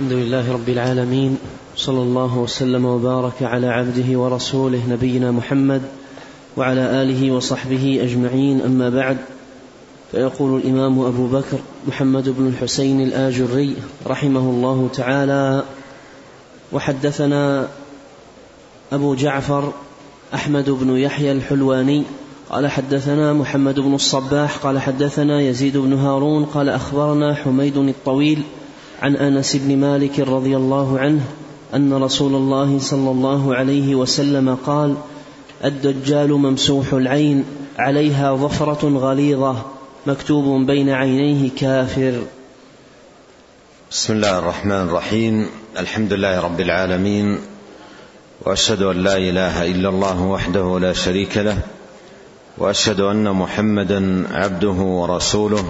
الحمد لله رب العالمين صلى الله وسلم وبارك على عبده ورسوله نبينا محمد وعلى آله وصحبه أجمعين أما بعد فيقول الإمام أبو بكر محمد بن الحسين الآجري رحمه الله تعالى وحدثنا أبو جعفر أحمد بن يحيى الحلواني قال حدثنا محمد بن الصباح قال حدثنا يزيد بن هارون قال أخبرنا حميد الطويل عن أنس بن مالك رضي الله عنه أن رسول الله صلى الله عليه وسلم قال الدجال ممسوح العين عليها ظفرة غليظة مكتوب بين عينيه كافر. بسم الله الرحمن الرحيم. الحمد لله رب العالمين وأشهد أن لا إله إلا الله وحده لا شريك له وأشهد أن محمدا عبده ورسوله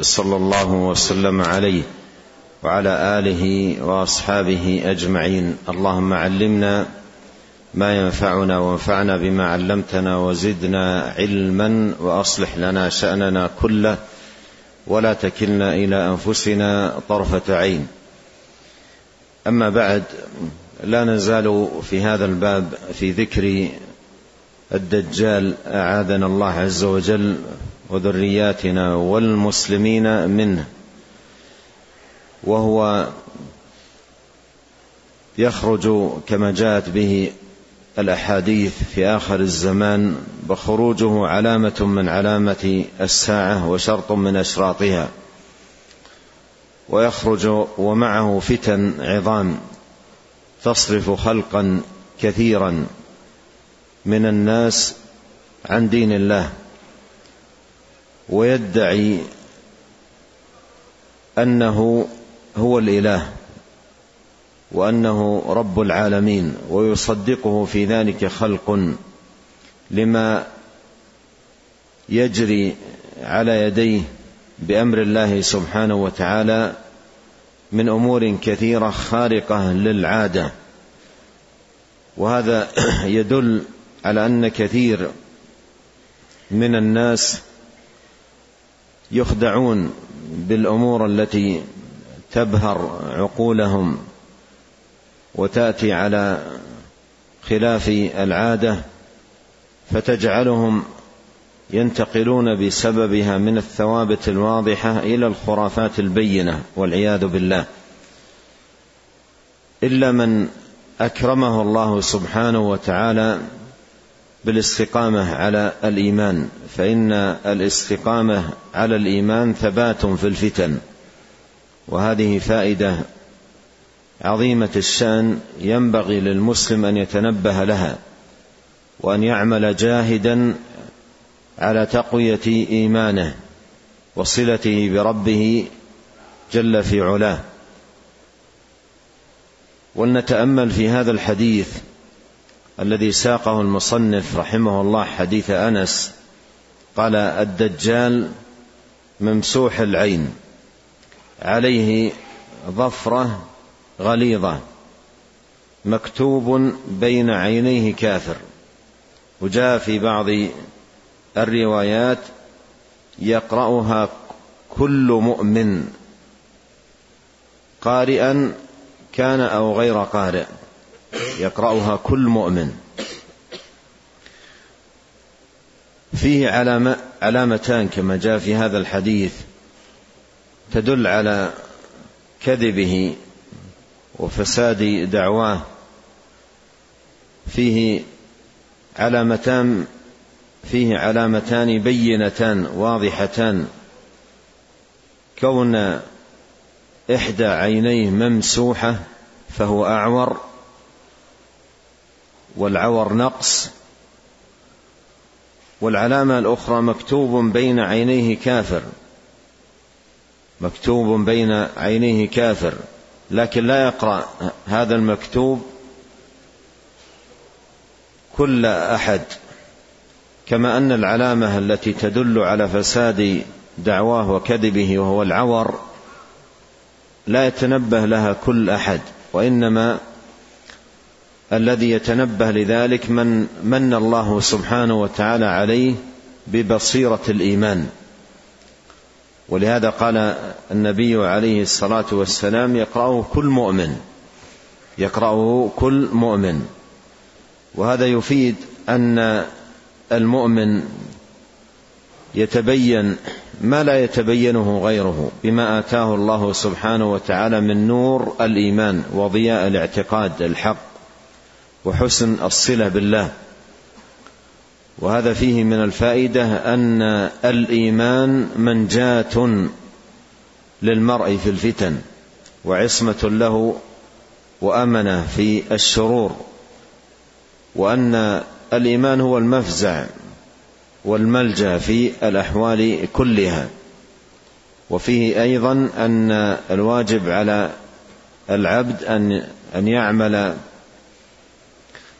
صلى الله وسلم عليه. وعلى آله وأصحابه أجمعين. اللهم علمنا ما ينفعنا وانفعنا بما علمتنا وزدنا علما وأصلح لنا شأننا كله ولا تكلنا إلى أنفسنا طرفة عين. أما بعد لا نزال في هذا الباب في ذكر الدجال أعاذنا الله عز وجل وذرياتنا والمسلمين منه. وهو يخرج كما جاءت به الأحاديث في آخر الزمان وخروجه علامة من علامة الساعة وشرط من أشراطها. ويخرج ومعه فتن عظام تصرف خلقا كثيرا من الناس عن دين الله. ويدعي أنه هو الإله وأنه رب العالمين ويصدقه في ذلك خلق لما يجري على يديه بأمر الله سبحانه وتعالى من أمور كثيرة خارقة للعادة. وهذا يدل على أن كثير من الناس يخدعون بالأمور التي تبهر عقولهم وتأتي على خلاف العادة فتجعلهم ينتقلون بسببها من الثوابت الواضحة إلى الخرافات البينة والعياذ بالله. إلا من أكرمه الله سبحانه وتعالى بالاستقامة على الإيمان فإن الاستقامة على الإيمان ثبات في الفتن. وهذه فائدة عظيمة الشأن ينبغي للمسلم أن يتنبه لها وأن يعمل جاهدا على تقوية إيمانه وصلته بربه جل في علاه. ولنتأمل في هذا الحديث الذي ساقه المصنف رحمه الله حديث أنس قال الدجال ممسوح العين. عليه ظفرة غليظة مكتوب بين عينيه كافر. وجاء في بعض الروايات يقرأها كل مؤمن قارئا كان أو غير قارئ يقرأها كل مؤمن. فيه علامتان كما جاء في هذا الحديث. تدل على كذبه وفساد دعواه. فيه علامتان فيه علامتان بينتان واضحتان. كون إحدى عينيه ممسوحة فهو أعور والعور نقص. والعلامة الأخرى مكتوب بين عينيه كافر. مكتوب بين عينيه كافر لكن لا يقرأ هذا المكتوب كل أحد. كما أن العلامة التي تدل على فساد دعواه وكذبه وهو العور لا يتنبه لها كل أحد وإنما الذي يتنبه لذلك من من الله سبحانه وتعالى عليه ببصيرة الإيمان. ولهذا قال النبي عليه الصلاة والسلام يقرأه كل مؤمن. يقرأه كل مؤمن. وهذا يفيد أن المؤمن يتبين ما لا يتبينه غيره بما آتاه الله سبحانه وتعالى من نور الإيمان وضياء الاعتقاد الحق وحسن الصلة بالله. وهذا فيه من الفائدة أن الإيمان منجاة للمرء في الفتن وعصمة له وأمنة في الشرور وأن الإيمان هو المفزع والملجأ في الأحوال كلها. وفيه أيضا أن الواجب على العبد أن أن يعمل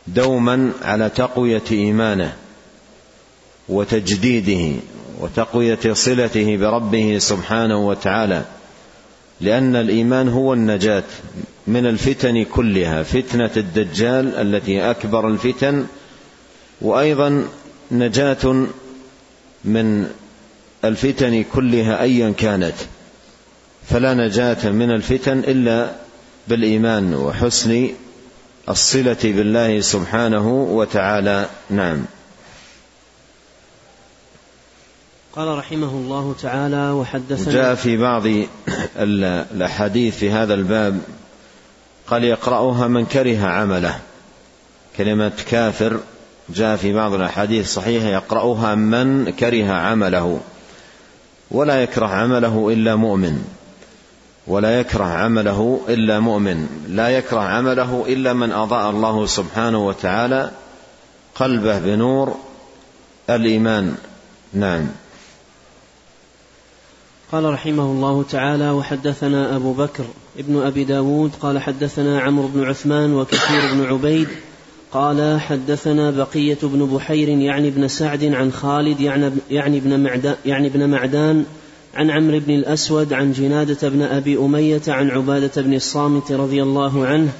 دوما على تقوية إيمانه. وتجديده وتقوية صلته بربه سبحانه وتعالى لأن الإيمان هو النجاة من الفتن كلها فتنة الدجال التي أكبر الفتن وأيضا نجاة من الفتن كلها أيا كانت. فلا نجاة من الفتن إلا بالإيمان وحسن الصلة بالله سبحانه وتعالى. نعم. قال رحمه الله تعالى وحدثنا جاء في بعض الأحاديث في هذا الباب قال يقرأها من كره عمله. كلمة كافر جاء في بعض الأحاديث الصحيحة يقرأها من كره عمله. ولا يكره عمله إلا مؤمن. ولا يكره عمله إلا مؤمن. لا يكره عمله إلا من أضاء الله سبحانه وتعالى قلبه بنور الإيمان. نعم. قال رحمه الله تعالى وحدثنا أبو بكر ابن أبي داود قال حدثنا عمرو بن عثمان وكثير بن عبيد قال حدثنا بقية بن بحير يعني ابن سعد عن خالد يعني, يعني ابن معدان يعني ابن معدان عن عمرو بن الأسود عن جنادة بن أبي أمية عن عبادة بن الصامت رضي الله عنه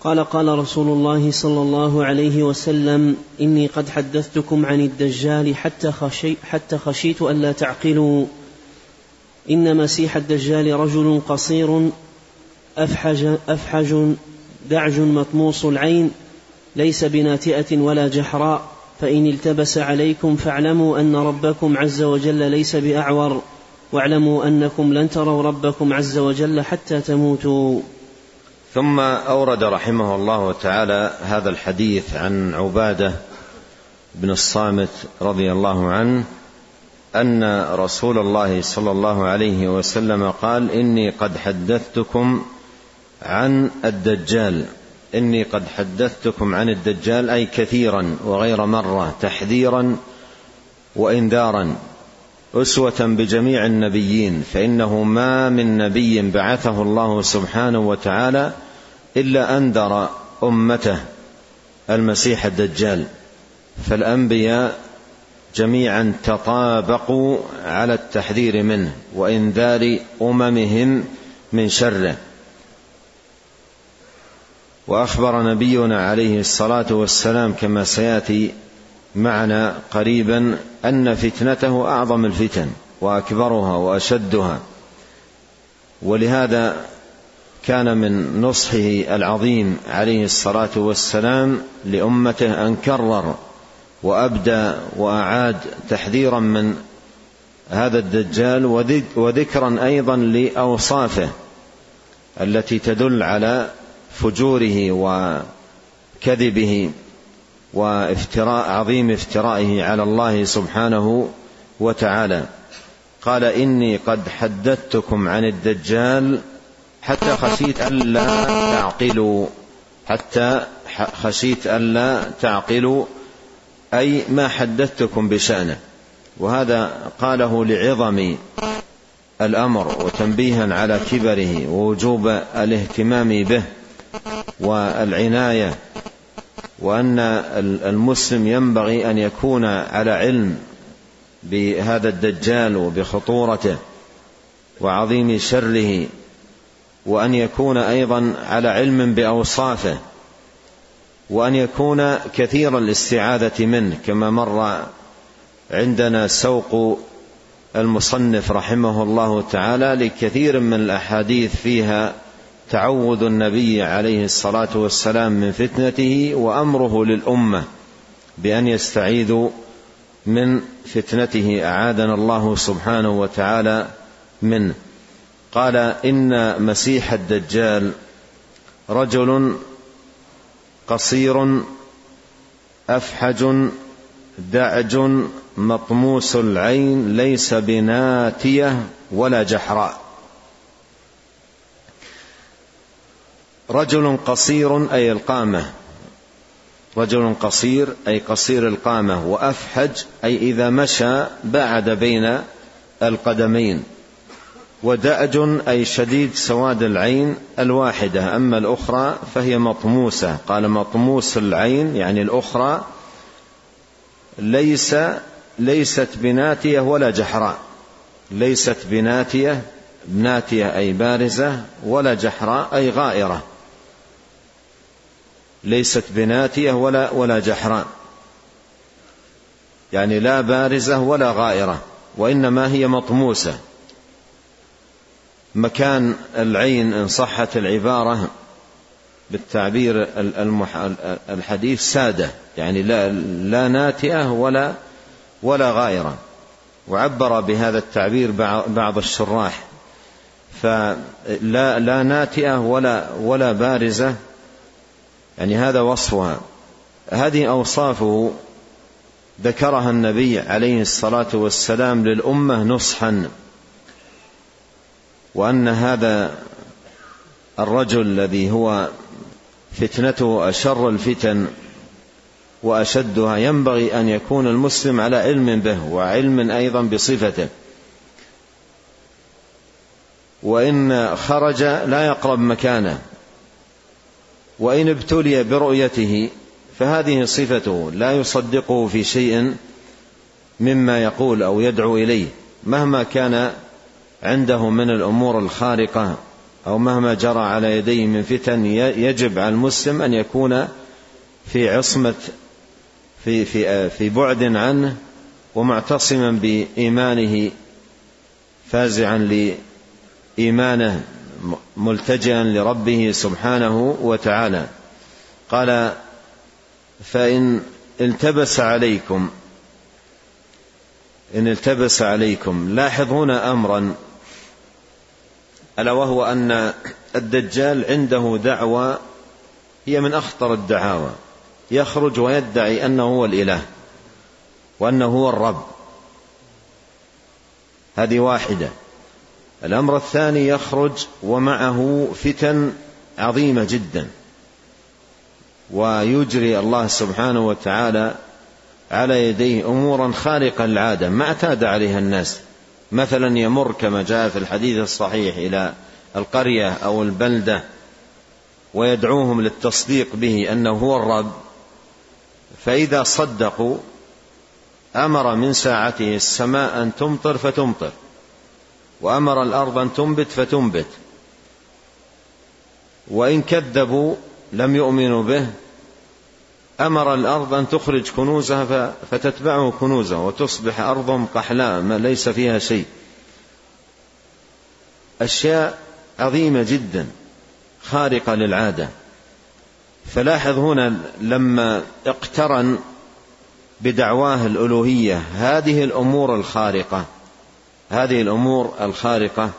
قال قال رسول الله صلى الله عليه وسلم إني قد حدثتكم عن الدجال حتى, خشي حتى خشيت ألا تعقلوا. إن مسيح الدجال رجل قصير أفحج, أفحج دعج مطموس العين ليس بناتئة ولا جحراء فإن التبس عليكم فاعلموا أن ربكم عز وجل ليس بأعور واعلموا أنكم لن تروا ربكم عز وجل حتى تموتوا. ثم أورد رحمه الله تعالى هذا الحديث عن عبادة بن الصامت رضي الله عنه أن رسول الله صلى الله عليه وسلم قال إني قد حدثتكم عن الدجال. إني قد حدثتكم عن الدجال أي كثيرا وغير مرة تحذيرا وإنذارا أسوة بجميع النبيين فإنه ما من نبي بعثه الله سبحانه وتعالى إلا أنذر أمته المسيح الدجال. فالأنبياء جميعا تطابقوا على التحذير منه وإنذار أممهم من شره. وأخبر نبينا عليه الصلاة والسلام كما سيأتي معنا قريبا أن فتنته أعظم الفتن وأكبرها وأشدها. ولهذا كان من نصحه العظيم عليه الصلاة والسلام لأمته أن كرر وأبدى وأعاد تحذيرا من هذا الدجال وذكرا أيضا لأوصافه التي تدل على فجوره وكذبه وافتراء عظيم افترائه على الله سبحانه وتعالى. قال إني قد حدثتكم عن الدجال حتى خشيت الا تعقلوا حتى خشيت الا تعقلوا. أي ما حدثتكم بشأنه. وهذا قاله لعظم الأمر وتنبيها على كبره ووجوب الاهتمام به والعناية وأن المسلم ينبغي أن يكون على علم بهذا الدجال وبخطورته وعظيم شره وأن يكون أيضا على علم بأوصافه. وأن يكون كثير الاستعاذه منه كما مر عندنا سوق المصنف رحمه الله تعالى لكثير من الأحاديث فيها تعوذ النبي عليه الصلاة والسلام من فتنته وأمره للأمة بأن يستعيذوا من فتنته أعاذنا الله سبحانه وتعالى منه. قال إن مسيح الدجال رجل قصير أفحج دعج مطموس العين ليس بناتية ولا جحراء. رجل قصير أي القامة. رجل قصير أي قصير القامة وأفحج أي إذا مشى بعد بين القدمين. ودأج أي شديد سواد العين الواحدة أما الأخرى فهي مطموسة. قال مطموس العين يعني الأخرى ليس ليست بناتية ولا جحراء. ليست بناتية ناتية أي بارزة ولا جحراء أي غائرة. ليست بناتية ولا ولا جحراء. يعني لا بارزة ولا غائرة وإنما هي مطموسة. مكان العين إن صحت العبارة بالتعبير الحديث سادة. يعني لا, لا ناتئة ولا ولا غائرة. وعبر بهذا التعبير بعض الشراح. فلا لا ناتئة ولا ولا بارزة. يعني هذا وصفها. هذه أوصافه ذكرها النبي عليه الصلاة والسلام للأمة نصحا. وأن هذا الرجل الذي هو فتنته أشر الفتن وأشدها ينبغي أن يكون المسلم على علم به وعلم أيضا بصفته. وإن خرج لا يقرب مكانه. وإن ابتلي برؤيته فهذه صفته لا يصدقه في شيء مما يقول أو يدعو إليه مهما كان عنده من الأمور الخارقة أو مهما جرى على يديه من فتن يجب على المسلم أن يكون في عصمة في في في بعد عنه ومعتصما بإيمانه فازعا لإيمانه ملتجئا لربه سبحانه وتعالى. قال فإن التبس عليكم إن التبس عليكم لاحظ هنا أمرا ألا وهو أن الدجال عنده دعوة هي من أخطر الدعاوى. يخرج ويدعي أنه هو الإله وأنه هو الرب. هذه واحدة. الأمر الثاني يخرج ومعه فتن عظيمة جدا. ويجري الله سبحانه وتعالى على يديه أمورا خارقة للعادة ما اعتاد عليها الناس. مثلا يمر كما جاء في الحديث الصحيح إلى القرية أو البلدة ويدعوهم للتصديق به أنه هو الرب فإذا صدقوا أمر من ساعته السماء أن تمطر فتمطر وأمر الأرض أن تنبت فتنبت وإن كذبوا لم يؤمنوا به أمر الأرض أن تخرج كنوزها فتتبعه كنوزها وتصبح أرضهم قحلاء ما ليس فيها شيء. أشياء عظيمة جدا خارقة للعادة. فلاحظ هنا لما اقترن بدعواه الألوهية هذه الأمور الخارقة هذه الأمور الخارقة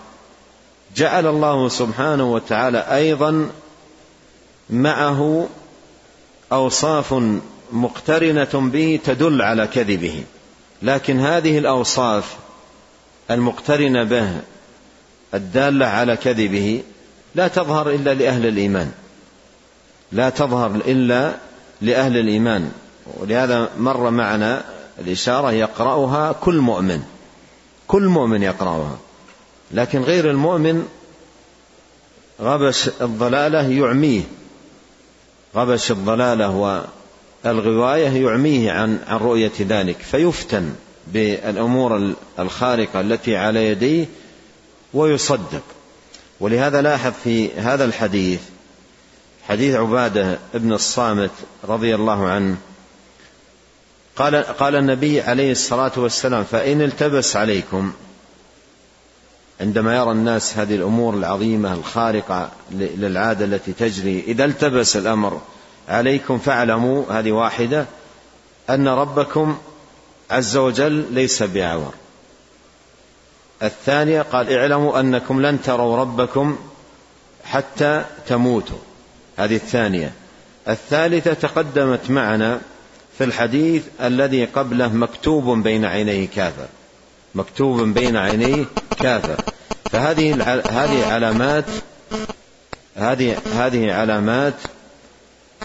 جعل الله سبحانه وتعالى أيضا معه أوصاف مقترنة به تدل على كذبه. لكن هذه الأوصاف المقترنة به الدالة على كذبه لا تظهر إلا لأهل الإيمان. لا تظهر إلا لأهل الإيمان. ولهذا مر معنا الإشارة يقرأها كل مؤمن. كل مؤمن يقرأها. لكن غير المؤمن غبش الضلالة يعميه. غبش الضلالة والغواية يعميه عن عن رؤية ذلك. فيفتن بالأمور الخارقة التي على يديه ويصدق. ولهذا لاحظ في هذا الحديث حديث عبادة بن الصامت رضي الله عنه قال قال النبي عليه الصلاة والسلام فإن التبس عليكم عندما يرى الناس هذه الأمور العظيمة الخارقة للعادة التي تجري إذا التبس الأمر عليكم فاعلموا هذه واحدة أن ربكم عز وجل ليس بأعور الثانية قال اعلموا أنكم لن تروا ربكم حتى تموتوا. هذه الثانية. الثالثة تقدمت معنا في الحديث الذي قبله مكتوب بين عينيه كافر. مكتوب بين عينيه كافر فهذه هذه علامات هذه هذه علامات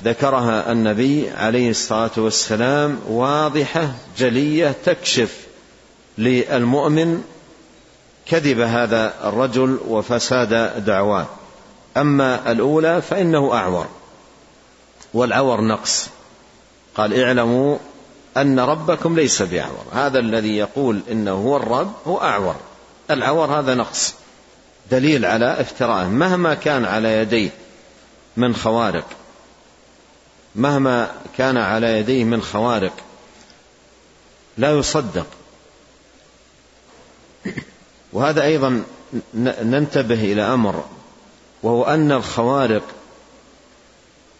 ذكرها النبي عليه الصلاة والسلام واضحة جلية تكشف للمؤمن كذب هذا الرجل وفساد دعواه. أما الأولى فإنه أعور. والعور نقص. قال اعلموا أن ربكم ليس باعور هذا الذي يقول إنه هو الرب هو أعور. العور هذا نقص. دليل على افتراءه مهما كان على يديه من خوارق مهما كان على يديه من خوارق لا يصدق. وهذا أيضا ننتبه إلى أمر وهو أن الخوارق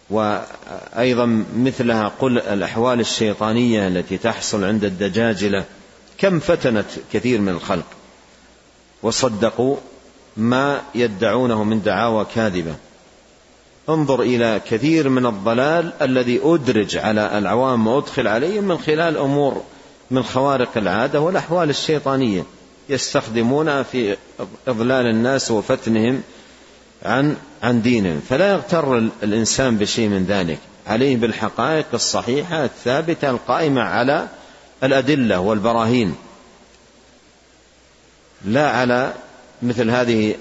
وأيضا مثلها قل الأحوال الشيطانية التي تحصل عند الدجاجلة. كم فتنت كثير من الخلق وصدقوا ما يدعونه من دعاوى كاذبة. انظر إلى كثير من الضلال الذي أدرج على العوام وأدخل عليهم من خلال أمور من خوارق العادة والأحوال الشيطانية يستخدمونها في إضلال الناس وفتنهم عن عن دينهم فلا يغتر الإنسان بشيء من ذلك. عليه بالحقائق الصحيحة الثابتة القائمة على الأدلة والبراهين. لا على مثل هذه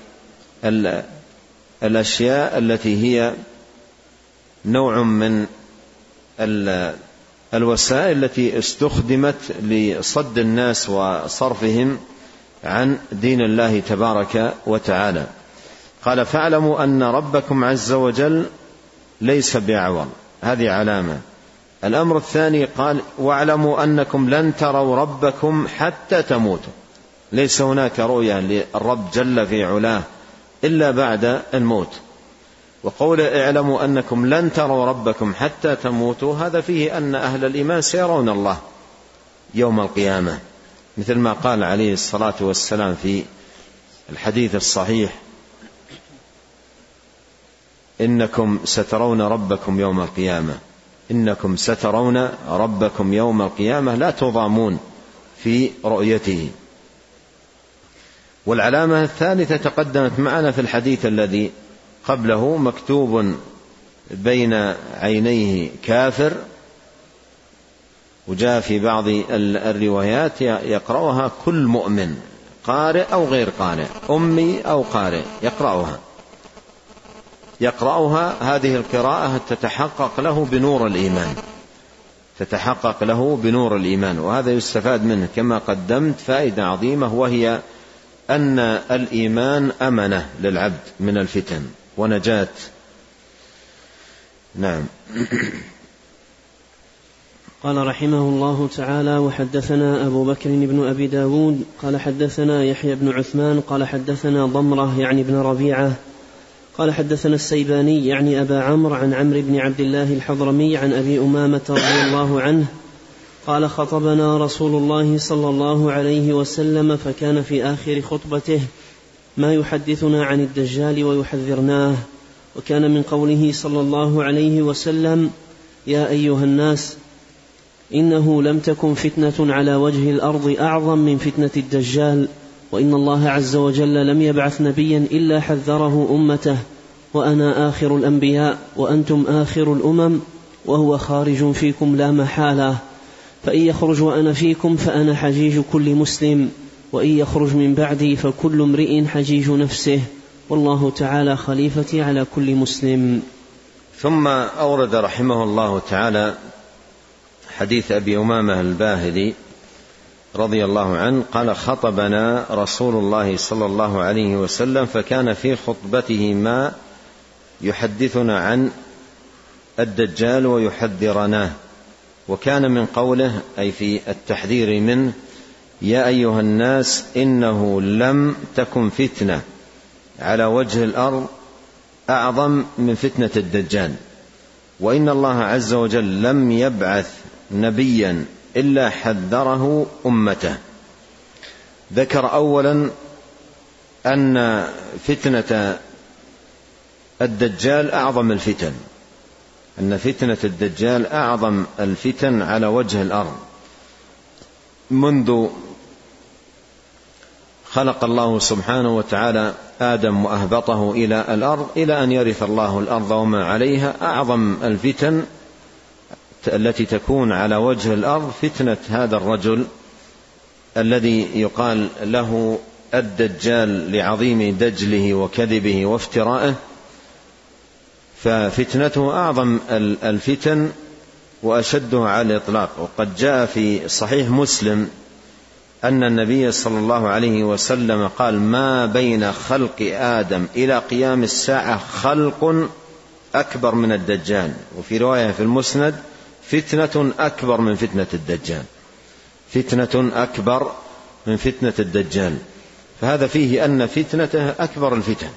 الأشياء التي هي نوع من الوسائل التي استخدمت لصد الناس وصرفهم عن دين الله تبارك وتعالى. قال فاعلموا أن ربكم عز وجل ليس باعور هذه علامة. الأمر الثاني قال واعلموا أنكم لن تروا ربكم حتى تموتوا. ليس هناك رؤية للرب جل في علاه إلا بعد الموت. وقول اعلموا أنكم لن تروا ربكم حتى تموتوا هذا فيه أن أهل الإيمان سيرون الله يوم القيامة. مثل ما قال عليه الصلاة والسلام في الحديث الصحيح إنكم سترون ربكم يوم القيامة. إنكم سترون ربكم يوم القيامة. لا تضامون في رؤيته. والعلامة الثالثة تقدمت معنا في الحديث الذي قبله مكتوب بين عينيه كافر وجاء في بعض الروايات يقرأها كل مؤمن قارئ أو غير قارئ أمي أو قارئ يقرأها. يقرأها هذه القراءة تتحقق له بنور الإيمان. تتحقق له بنور الإيمان وهذا يستفاد منه. كما قدمت فائدة عظيمة وهي أن الإيمان أمنة للعبد من الفتن ونجاة. نعم. قال رحمه الله تعالى وحدثنا أبو بكر بن أبي داود قال حدثنا يحيى بن عثمان قال حدثنا ضمرة يعني بن ربيعة قال حدثنا السيباني يعني أبا عمرو عن عمرو بن عبد الله الحضرمي عن أبي أمامة رضي الله عنه قال خطبنا رسول الله صلى الله عليه وسلم فكان في آخر خطبته ما يحدثنا عن الدجال ويحذرناه وكان من قوله صلى الله عليه وسلم يا أيها الناس إنه لم تكن فتنة على وجه الأرض أعظم من فتنة الدجال وإن الله عز وجل لم يبعث نبيا إلا حذره أمته وأنا آخر الأنبياء وأنتم آخر الأمم وهو خارج فيكم لا محالة. فإن يخرج وأنا فيكم فأنا حجيج كل مسلم وإن يخرج من بعدي فكل امرئ حجيج نفسه. والله تعالى خليفتي على كل مسلم. ثم أورد رحمه الله تعالى حديث أبي أمامة الباهلي رضي الله عنه قال خطبنا رسول الله صلى الله عليه وسلم فكان في خطبته ما يحدثنا عن الدجال ويحذرناه. وكان من قوله أي في التحذير منه يا أيها الناس إنه لم تكن فتنة. على وجه الأرض أعظم من فتنة الدجال. وإن الله عز وجل لم يبعث نبيا إلا حذره أمته. ذكر أولا أن فتنة الدجال أعظم الفتن. أن فتنة الدجال أعظم الفتن على وجه الأرض. منذ خلق الله سبحانه وتعالى آدم وأهبطه إلى الأرض إلى أن يرث الله الأرض وما عليها أعظم الفتن التي تكون على وجه الأرض فتنة هذا الرجل الذي يقال له الدجال لعظيم دجله وكذبه وافترائه ففتنته أعظم الفتن وأشدها على الإطلاق. وقد جاء في صحيح مسلم أن النبي صلى الله عليه وسلم قال ما بين خلق آدم إلى قيام الساعة خلق أكبر من الدجال. وفي رواية في المسند فتنة أكبر من فتنة الدجال. فتنة أكبر من فتنة الدجال. فهذا فيه أن فتنته أكبر الفتن.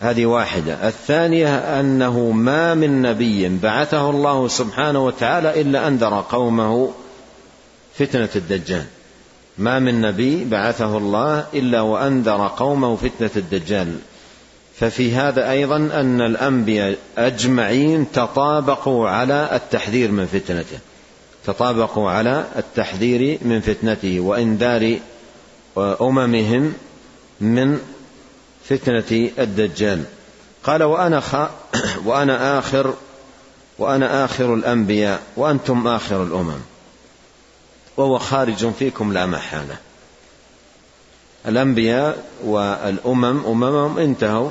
هذه واحدة. الثانية أنه ما من نبي بعثه الله سبحانه وتعالى إلا أنذر قومه فتنة الدجال. ما من نبي بعثه الله إلا وأنذر قومه فتنة الدجال. ففي هذا أيضا أن الأنبياء أجمعين تطابقوا على التحذير من فتنته. تطابقوا على التحذير من فتنته وإنذار أممهم من فتنة الدجال. قال وأنا خ... وأنا آخر وأنا آخر الأنبياء وأنتم آخر الأمم. وهو خارج فيكم لا محالة. الأنبياء والأمم أممهم انتهوا.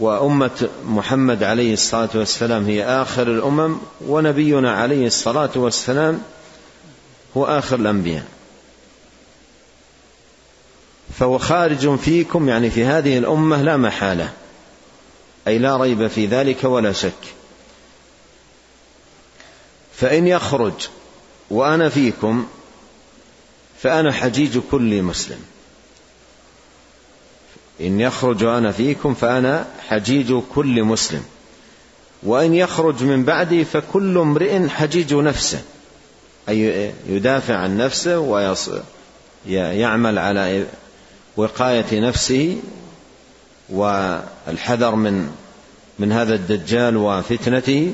وأمة محمد عليه الصلاة والسلام هي آخر الأمم ونبينا عليه الصلاة والسلام هو آخر الأنبياء. فهو خارج فيكم يعني في هذه الأمة لا محالة أي لا ريب في ذلك ولا شك. فإن يخرج وأنا فيكم فأنا حجيج كل مسلم. إن يخرج وأنا فيكم فأنا حجيج كل مسلم. وإن يخرج من بعدي فكل امرئ حجيج نفسه. أي يدافع عن نفسه ويعمل على وقاية نفسه. والحذر من من هذا الدجال وفتنته.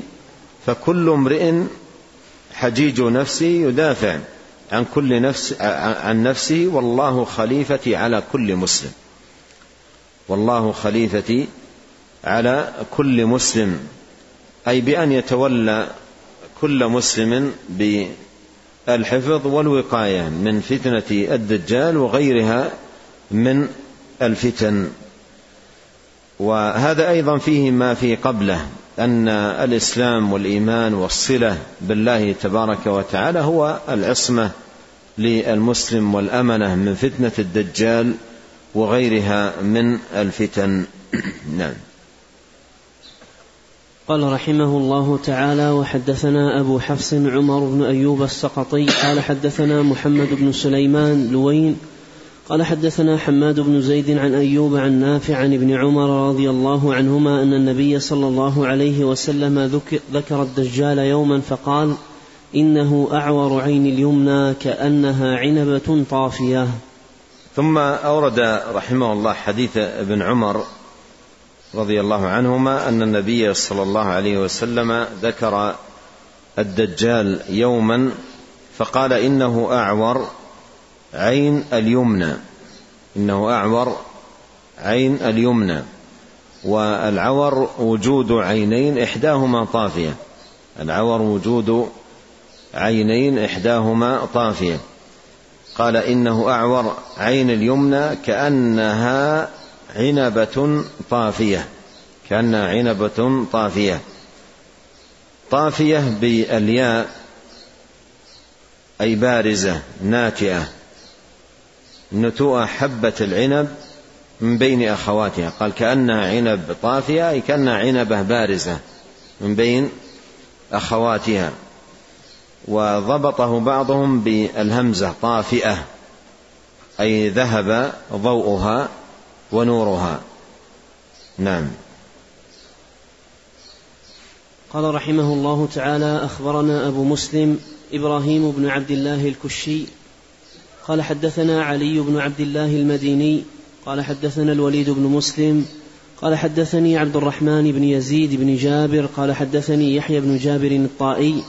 فكل امرئ حجيج نفسه يدافع عن كل نفس عن نفسه. والله خليفتي على كل مسلم. والله خليفتي على كل مسلم أي بأن يتولى كل مسلم بالحفظ والوقاية من فتنة الدجال وغيرها من الفتن. وهذا أيضا فيه ما في قبله أن الإسلام والإيمان والصلة بالله تبارك وتعالى هو العصمة للمسلم والأمنة من فتنة الدجال وغيرها من الفتن. نعم. قال رحمه الله تعالى وحدثنا أبو حفص عمر بن أيوب السقطي قال حدثنا محمد بن سليمان لوين قال حدثنا حماد بن زيد عن أيوب عن نافع عن ابن عمر رضي الله عنهما أن النبي صلى الله عليه وسلم ذكر الدجال يوما فقال إنه أعور عين اليمنى كأنها عنبة طافية. ثم أورد رحمه الله حديث ابن عمر رضي الله عنهما أن النبي صلى الله عليه وسلم ذكر الدجال يوما فقال إنه أعور عين اليمنى إنه أعور عين اليمنى والعور وجود عينين إحداهما طافية العور وجود عينين إحداهما طافية. قال إنه أعور عين اليمنى كأنها عنبة طافية كأنها عنبة طافية. طافية بالياء أي بارزة ناتئة. نتوء حبة العنب من بين أخواتها. قال كأنها عنب طافية أي كأنها عنبة بارزة من بين أخواتها. وضبطه بعضهم بالهمزة طافئة أي ذهب ضوءها ونورها. نعم. قال رحمه الله تعالى أخبرنا أبو مسلم إبراهيم بن عبد الله الكشي قال حدثنا علي بن عبد الله المديني قال حدثنا الوليد بن مسلم قال حدثني عبد الرحمن بن يزيد بن جابر قال حدثني يحيى بن جابر الطائي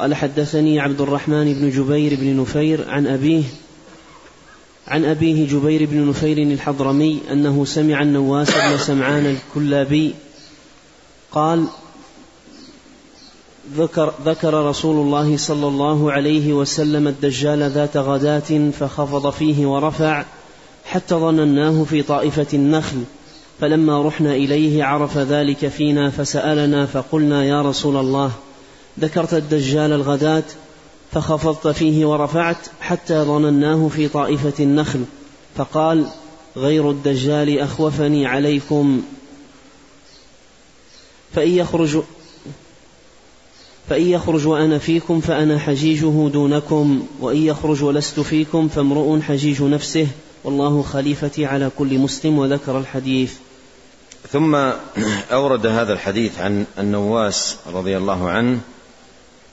قال حدثني عبد الرحمن بن جبير بن نفير عن أبيه عن أبيه جبير بن نفير الحضرمي أنه سمع النواس بن سمعان الكلابي قال ذكر, ذكر رسول الله صلى الله عليه وسلم الدجال ذات غداة فخفض فيه ورفع حتى ظنناه في طائفة النخل فلما رحنا إليه عرف ذلك فينا فسألنا فقلنا يا رسول الله ذكرت الدجال الغداة فخفضت فيه ورفعت حتى ظنناه في طائفة النخل فقال غير الدجال أخوفني عليكم. فإن يخرج فإن يخرج وأنا فيكم فأنا حجيجه دونكم وإن يخرج ولست فيكم فامرؤ حجيج نفسه والله خليفتي على كل مسلم وذكر الحديث. ثم أورد هذا الحديث عن النواس رضي الله عنه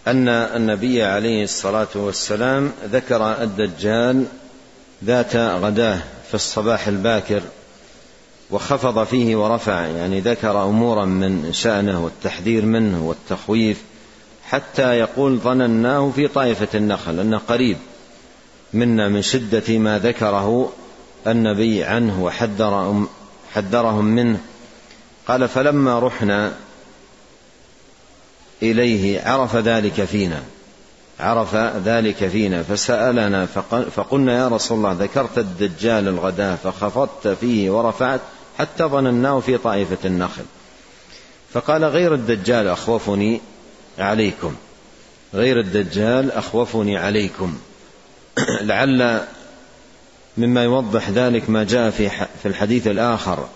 أن النبي عليه الصلاة والسلام ذكر الدجال ذات غداه في الصباح الباكر وخفض فيه ورفع يعني ذكر أمورا من شأنه والتحذير منه والتخويف حتى يقول ظنناه في طائفة النخل أنه قريب منا من شدة ما ذكره النبي عنه وحذر حذرهم منه. قال فلما رحنا إليه عرف ذلك فينا. عرف ذلك فينا. فسألنا فقلنا يا رسول الله ذكرت الدجال الغداة فخفضت فيه ورفعت حتى ظنناه في طائفة النخل. فقال غير الدجال أخوفني عليكم. غير الدجال أخوفني عليكم. لعل مما يوضح ذلك ما جاء في في الحديث الآخر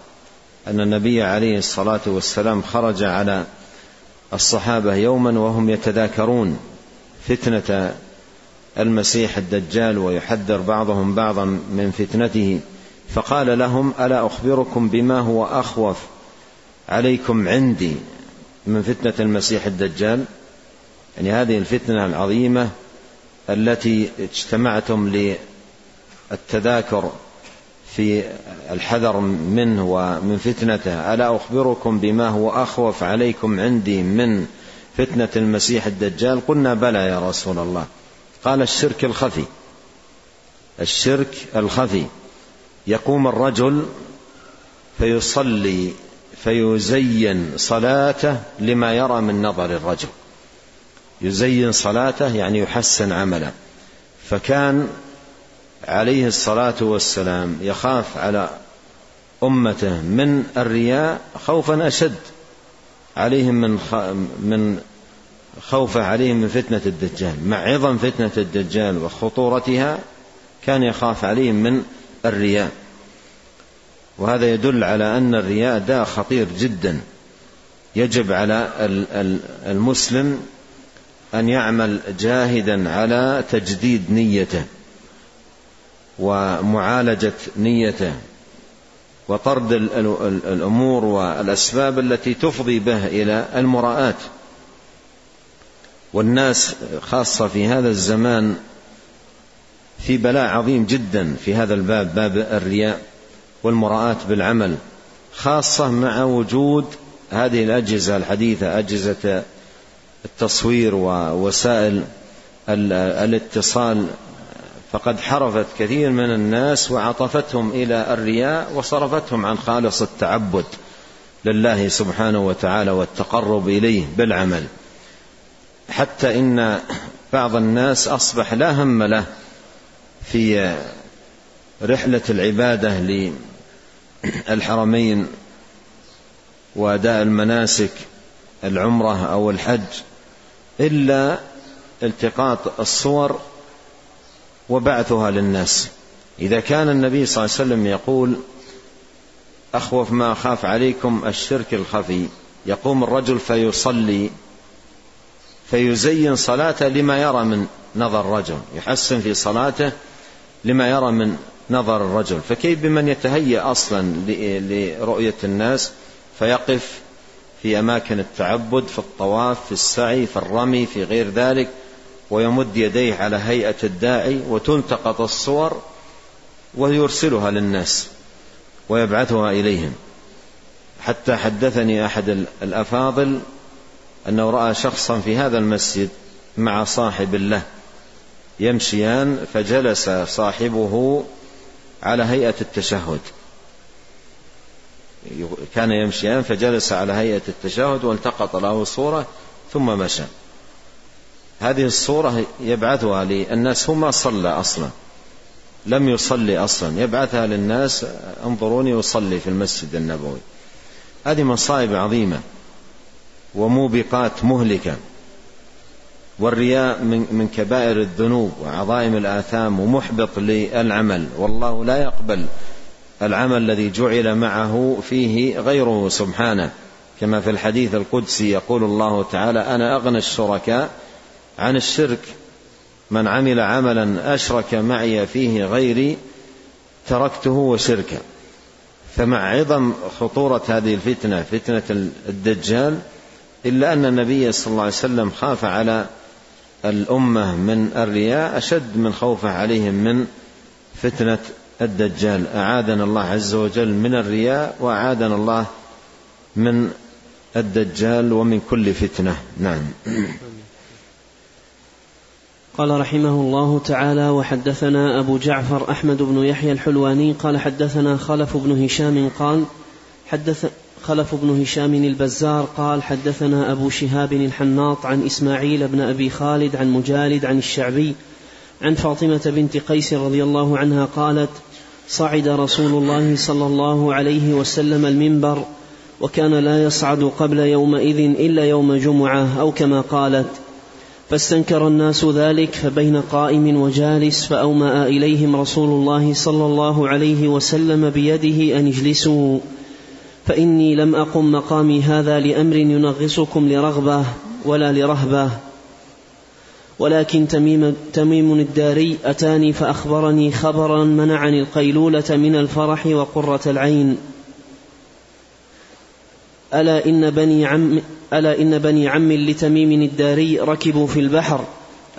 أن النبي عليه الصلاة والسلام خرج على الصحابة يوما وهم يتذاكرون فتنة المسيح الدجال ويحذر بعضهم بعضا من فتنته. فقال لهم ألا أخبركم بما هو أخوف عليكم عندي من فتنة المسيح الدجال؟ يعني هذه الفتنة العظيمة التي اجتمعتم للتذاكر في الحذر منه ومن فتنته. ألا أخبركم بما هو أخوف عليكم عندي من فتنة المسيح الدجال؟ قلنا بلى يا رسول الله. قال الشرك الخفي. الشرك الخفي. يقوم الرجل فيصلي فيزين صلاته لما يرى من نظر الرجل. يزين صلاته يعني يحسن عمله. فكان عليه الصلاة والسلام يخاف على أمته من الرياء خوفا أشد عليهم من من خوفه عليهم من فتنة الدجال مع عظم فتنة الدجال وخطورتها كان يخاف عليهم من الرياء. وهذا يدل على أن الرياء داء خطير جدا. يجب على المسلم أن يعمل جاهدا على تجديد نيته. ومعالجة نيته وطرد الأمور والأسباب التي تفضي به إلى المراءات. والناس خاصة في هذا الزمان في بلاء عظيم جدا في هذا الباب باب الرياء والمراءات بالعمل خاصة مع وجود هذه الأجهزة الحديثة أجهزة التصوير ووسائل الاتصال فقد حرفت كثير من الناس وعطفتهم إلى الرياء وصرفتهم عن خالص التعبد لله سبحانه وتعالى والتقرب إليه بالعمل. حتى إن بعض الناس أصبح لا هم له في رحلة العبادة للحرمين وأداء المناسك العمرة أو الحج إلا التقاط الصور وبعثها للناس. إذا كان النبي صلى الله عليه وسلم يقول أخوف ما أخاف عليكم الشرك الخفي. يقوم الرجل فيصلي فيزين صلاته لما يرى من نظر الرجل. يحسن في صلاته لما يرى من نظر الرجل. فكيف بمن يتهيأ أصلا لرؤية الناس؟ فيقف في أماكن التعبد في الطواف في السعي في الرمي في غير ذلك. ويمد يديه على هيئة الداعي وتلتقط الصور ويرسلها للناس ويبعثها إليهم. حتى حدثني أحد الأفاضل أنه رأى شخصا في هذا المسجد مع صاحب له يمشيان فجلس صاحبه على هيئة التشهد. كان يمشيان فجلس على هيئة التشهد والتقط له صورة ثم مشى. هذه الصورة يبعثها للناس. هو ما صلى أصلا لم يصلي أصلا. يبعثها للناس انظروني أصلي في المسجد النبوي. هذه مصائب عظيمة وموبقات مهلكة والرياء من من كبائر الذنوب وعظائم الآثام ومحبط للعمل. والله لا يقبل العمل الذي جعل معه فيه غيره سبحانه. كما في الحديث القدسي يقول الله تعالى أنا أغنى الشركاء عن الشرك. من عمل عملا أشرك معي فيه غيري تركته وشركه. فمع عظم خطورة هذه الفتنة فتنة الدجال إلا أن النبي صلى الله عليه وسلم خاف على الأمة من الرياء أشد من خوفه عليهم من فتنة الدجال. أعاذنا الله عز وجل من الرياء وأعاذنا الله من الدجال ومن كل فتنة. نعم. قال رحمه الله تعالى وحدثنا أبو جعفر أحمد بن يحيى الحلواني قال حدثنا خلف بن هشام قال حدث خلف بن هشام البزار قال حدثنا أبو شهاب الحناط عن إسماعيل بن أبي خالد عن مجالد عن الشعبي عن فاطمة بنت قيس رضي الله عنها قالت صعد رسول الله صلى الله عليه وسلم المنبر وكان لا يصعد قبل يومئذ إلا يوم جمعة أو كما قالت. فاستنكر الناس ذلك فبين قائم وجالس فأومأ إليهم رسول الله صلى الله عليه وسلم بيده أن اجلسوا. فإني لم أقم مقامي هذا لأمر ينغصكم لرغبة ولا لرهبة. ولكن تميم, تميم الداري أتاني فأخبرني خبرا منعني القيلولة من الفرح وقرة العين. ألا إن بني عم ألا إن بني عم لتميم الداري ركبوا في البحر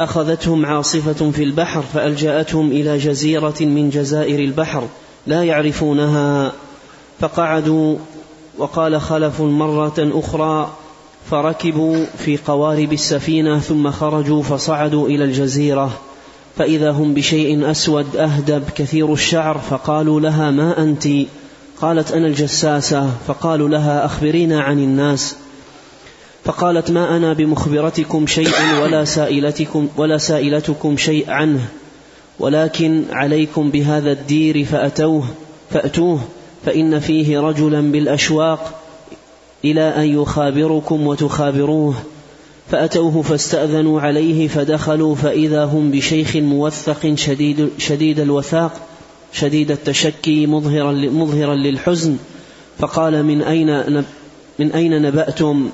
أخذتهم عاصفة في البحر فألجأتهم إلى جزيرة من جزائر البحر لا يعرفونها فقعدوا وقال خلف مرة أخرى فركبوا في قوارب السفينة ثم خرجوا فصعدوا إلى الجزيرة فإذا هم بشيء أسود أهدب كثير الشعر فقالوا لها ما أنت؟ قالت أنا الجساسة فقالوا لها أخبرينا عن الناس. فقالت ما أنا بمخبرتكم شيئا ولا سائلتكم ولا سائلتكم شيء عنه ولكن عليكم بهذا الدير فأتوه فأتوه فإن فيه رجلا بالأشواق إلى أن يخابركم وتخابروه. فأتوه فاستأذنوا عليه فدخلوا فإذا هم بشيخ موثق شديد, شديد الوثاق شديد التشكي مظهرا مظهرا للحزن. فقال من أين من أين نبأتم؟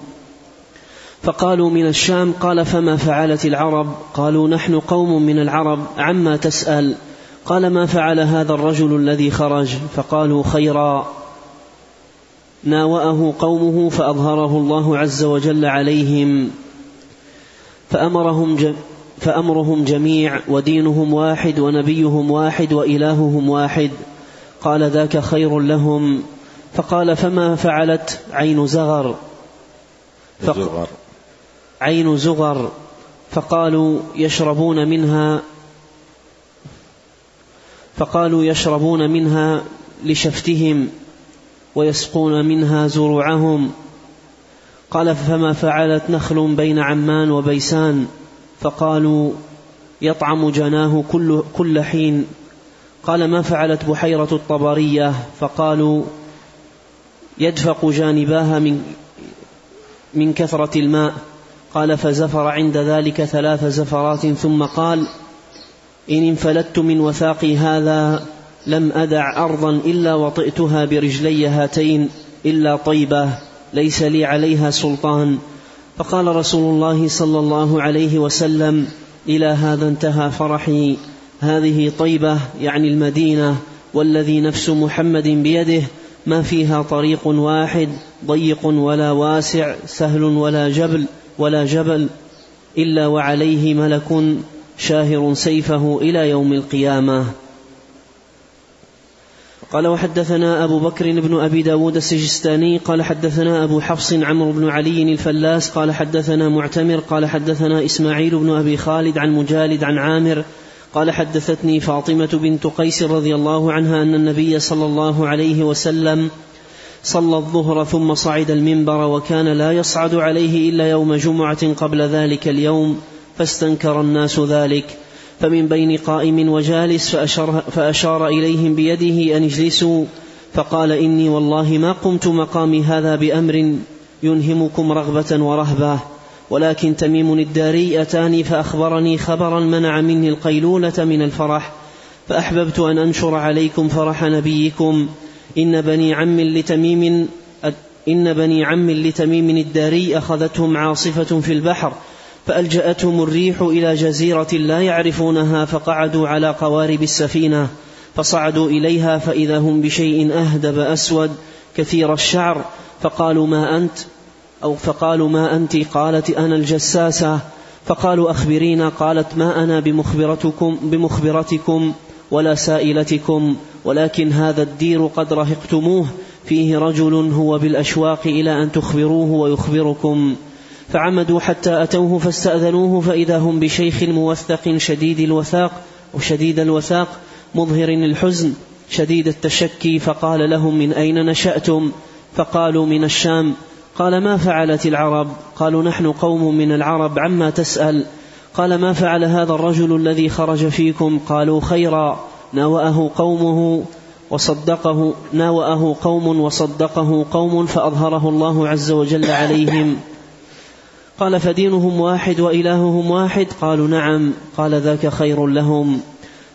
فقالوا من الشام. قال فما فعلت العرب؟ قالوا نحن قوم من العرب عما تسأل؟ قال ما فعل هذا الرجل الذي خرج؟ فقالوا خيرا. ناوأه قومه فأظهره الله عز وجل عليهم. فأمرهم فأمرهم جميع ودينهم واحد ونبيهم واحد وإلههم واحد. قال ذاك خير لهم. فقال فما فعلت؟ عين زغر. فق عين زغر. فقالوا يشربون منها فقالوا يشربون منها لشفتهم ويسقون منها زروعهم. قال فما فعلت نخل بين عمان وبيسان؟ فقالوا يطعم جناه كل, كل حين. قال ما فعلت بحيرة الطبرية؟ فقالوا يدفق جانباها من من كثرة الماء. قال فزفر عند ذلك ثلاث زفرات ثم قال إن انفلت من وثاقي هذا لم أدع أرضا إلا وطئتها برجلي هاتين إلا طيبة ليس لي عليها سلطان. فقال رسول الله صلى الله عليه وسلم إلى هذا انتهى فرحي. هذه طيبة يعني المدينة والذي نفس محمد بيده ما فيها طريق واحد ضيق ولا واسع سهل ولا جبل ولا جبل إلا وعليه ملك شاهر سيفه إلى يوم القيامة. قال وحدثنا أبو بكر بن أبي داود السجستاني قال حدثنا أبو حفص عمرو بن علي الفلاس قال حدثنا معتمر قال حدثنا إسماعيل بن أبي خالد عن مجالد عن عامر قال حدثتني فاطمة بنت قيس رضي الله عنها أن النبي صلى الله عليه وسلم صلى الظهر ثم صعد المنبر وكان لا يصعد عليه إلا يوم جمعة قبل ذلك اليوم فاستنكر الناس ذلك. فمن بين قائم وجالس فأشار, فأشار إليهم بيده أن اجلسوا فقال إني والله ما قمت مقامي هذا بأمر ينهمكم رغبة ورهبة ولكن تميم الداري أتاني فأخبرني خبرا منع مني القيلولة من الفرح فأحببت أن أنشر عليكم فرح نبيكم إن بني عم لتميم إن بني عم لتميم الداري أخذتهم عاصفة في البحر فألجأتهم الريح إلى جزيرة لا يعرفونها فقعدوا على قوارب السفينة فصعدوا إليها فإذا هم بشيء أهدب أسود كثير الشعر فقالوا ما أنت؟ أو فقالوا ما أنت؟ قالت أنا الجساسة. فقالوا أخبرينا؟ قالت ما أنا بمخبرتكم بمخبرتكم ولا سائلتكم ولكن هذا الدير قد رهقتموه. فيه رجل هو بالأشواق إلى أن تخبروه ويخبركم. فعمدوا حتى أتوه فاستأذنوه فإذا هم بشيخ موثق شديد الوثاق وشديد الوثاق مظهر الحزن شديد التشكي فقال لهم من أين نشأتم؟ فقالوا من الشام. قال ما فعلت العرب؟ قالوا نحن قوم من العرب عما تسأل؟ قال ما فعل هذا الرجل الذي خرج فيكم؟ قالوا خيرا ناوأه قومه وصدقه ناوأه قوم وصدقه قوم فأظهره الله عز وجل عليهم. قال فدينهم واحد وإلههم واحد؟ قالوا نعم. قال ذاك خير لهم.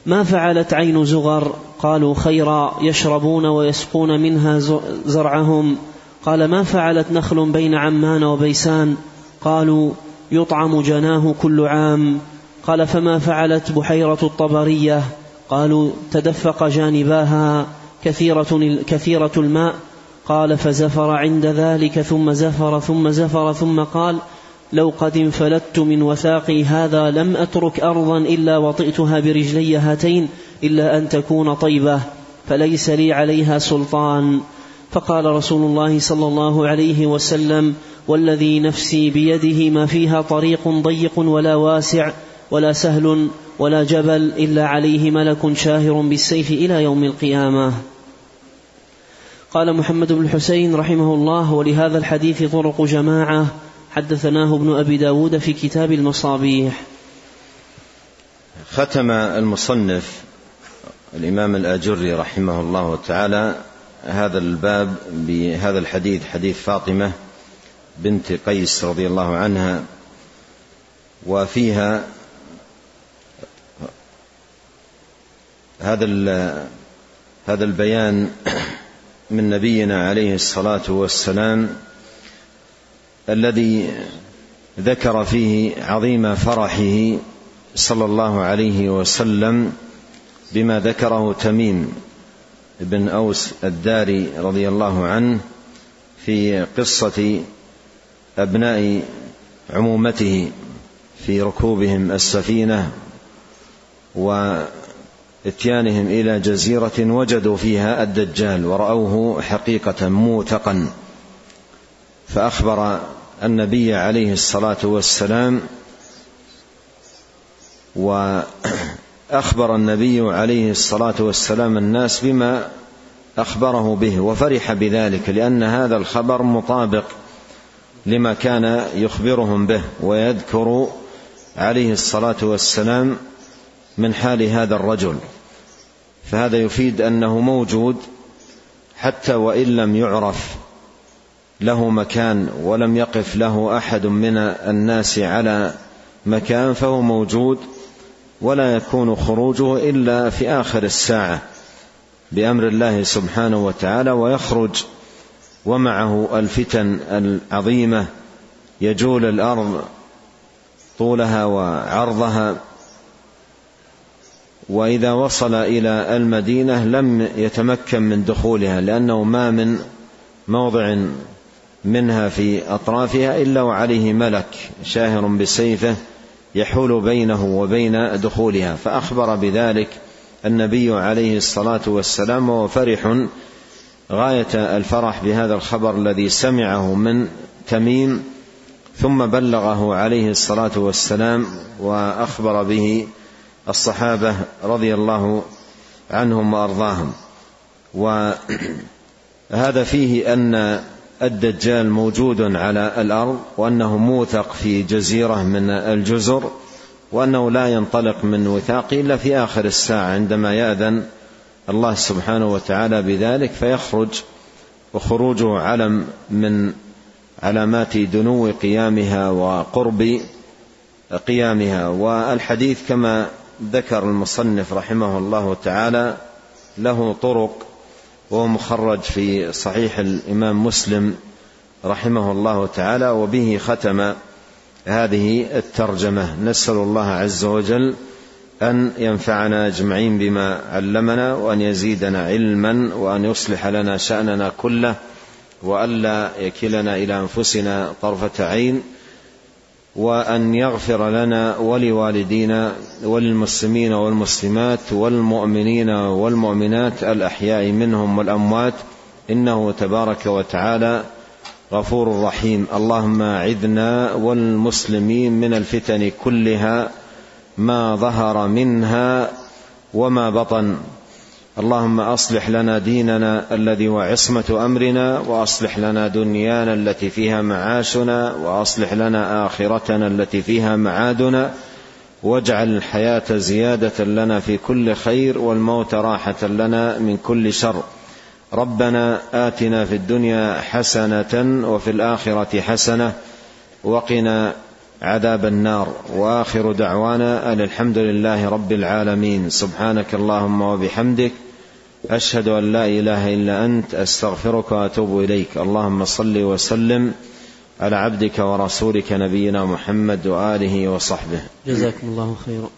ما فعلت عين زغر؟ قالوا خيرا. يشربون ويسقون منها زرعهم. قال ما فعلت نخل بين عمان وبيسان؟ قالوا يطعم جناه كل عام. قال فما فعلت بحيرة الطبرية؟ قالوا تدفق جانباها كثيرة, كثيرة الماء. قال فزفر عند ذلك ثم زفر ثم زفر ثم قال لو قد انفلت من وثاقي هذا لم أترك أرضا إلا وطئتها برجلي هاتين إلا أن تكون طيبة فليس لي عليها سلطان. فقال رسول الله صلى الله عليه وسلم والذي نفسي بيده ما فيها طريق ضيق ولا واسع ولا سهل ولا جبل إلا عليه ملك شاهر بالسيف إلى يوم القيامة. قال محمد بن الحسين رحمه الله ولهذا الحديث طرق جماعة حدثناه ابن أبي داود في كتاب المصابيح. ختم المصنف الإمام الآجري رحمه الله تعالى هذا الباب بهذا الحديث حديث فاطمة بنت قيس رضي الله عنها وفيها هذا هذا البيان من نبينا عليه الصلاة والسلام الذي ذكر فيه عظيم فرحه صلى الله عليه وسلم بما ذكره تميم بن أوس الداري رضي الله عنه في قصة أبناء عمومته في ركوبهم السفينة وإتيانهم إلى جزيرة وجدوا فيها الدجال ورأوه حقيقة موثقا فأخبر النبي عليه الصلاة والسلام وأخبر النبي عليه الصلاة والسلام الناس بما أخبره به وفرح بذلك لأن هذا الخبر مطابق لما كان يخبرهم به ويذكر عليه الصلاة والسلام من حال هذا الرجل. فهذا يفيد أنه موجود حتى وإن لم يعرف له مكان ولم يقف له أحد من الناس على مكان فهو موجود ولا يكون خروجه إلا في آخر الساعة بأمر الله سبحانه وتعالى ويخرج ومعه الفتن العظيمة يجول الأرض طولها وعرضها وإذا وصل إلى المدينة لم يتمكن من دخولها لأنه ما من موضع منها في أطرافها إلا وعليه ملك شاهر بسيفه يحول بينه وبين دخولها فأخبر بذلك النبي عليه الصلاة والسلام وهو فرح غاية الفرح بهذا الخبر الذي سمعه من تميم ثم بلغه عليه الصلاة والسلام وأخبر به الصحابة رضي الله عنهم وأرضاهم. وهذا فيه أن الدجال موجود على الأرض وأنه موثق في جزيرة من الجزر وأنه لا ينطلق من وثاقه إلا في آخر الساعة عندما يأذن الله سبحانه وتعالى بذلك فيخرج وخروجه علم من علامات دنو قيامها وقرب قيامها. والحديث كما ذكر المصنف رحمه الله تعالى له طرق وهو مخرج في صحيح الإمام مسلم رحمه الله تعالى وبه ختم هذه الترجمة. نسأل الله عز وجل أن ينفعنا أجمعين بما علمنا وأن يزيدنا علما وأن يصلح لنا شأننا كله وألا يكلنا إلى أنفسنا طرفة عين. وأن يغفر لنا ولوالدينا وللمسلمين والمسلمات والمؤمنين والمؤمنات الأحياء منهم والأموات. إنه تبارك وتعالى غفور رحيم. اللهم اعذنا والمسلمين من الفتن كلها ما ظهر منها وما بطن. اللهم أصلح لنا ديننا الذي هو عصمة أمرنا وأصلح لنا دنيانا التي فيها معاشنا وأصلح لنا آخرتنا التي فيها معادنا. واجعل الحياة زيادة لنا في كل خير والموت راحة لنا من كل شر. ربنا آتنا في الدنيا حسنة وفي الآخرة حسنة. وقنا عذاب النار. وآخر دعوانا أن الحمد لله رب العالمين. سبحانك اللهم وبحمدك. أشهد أن لا إله إلا أنت أستغفرك وأتوب إليك. اللهم صل وسلم على عبدك ورسولك نبينا محمد وآله وصحبه. جزاكم الله خيرا.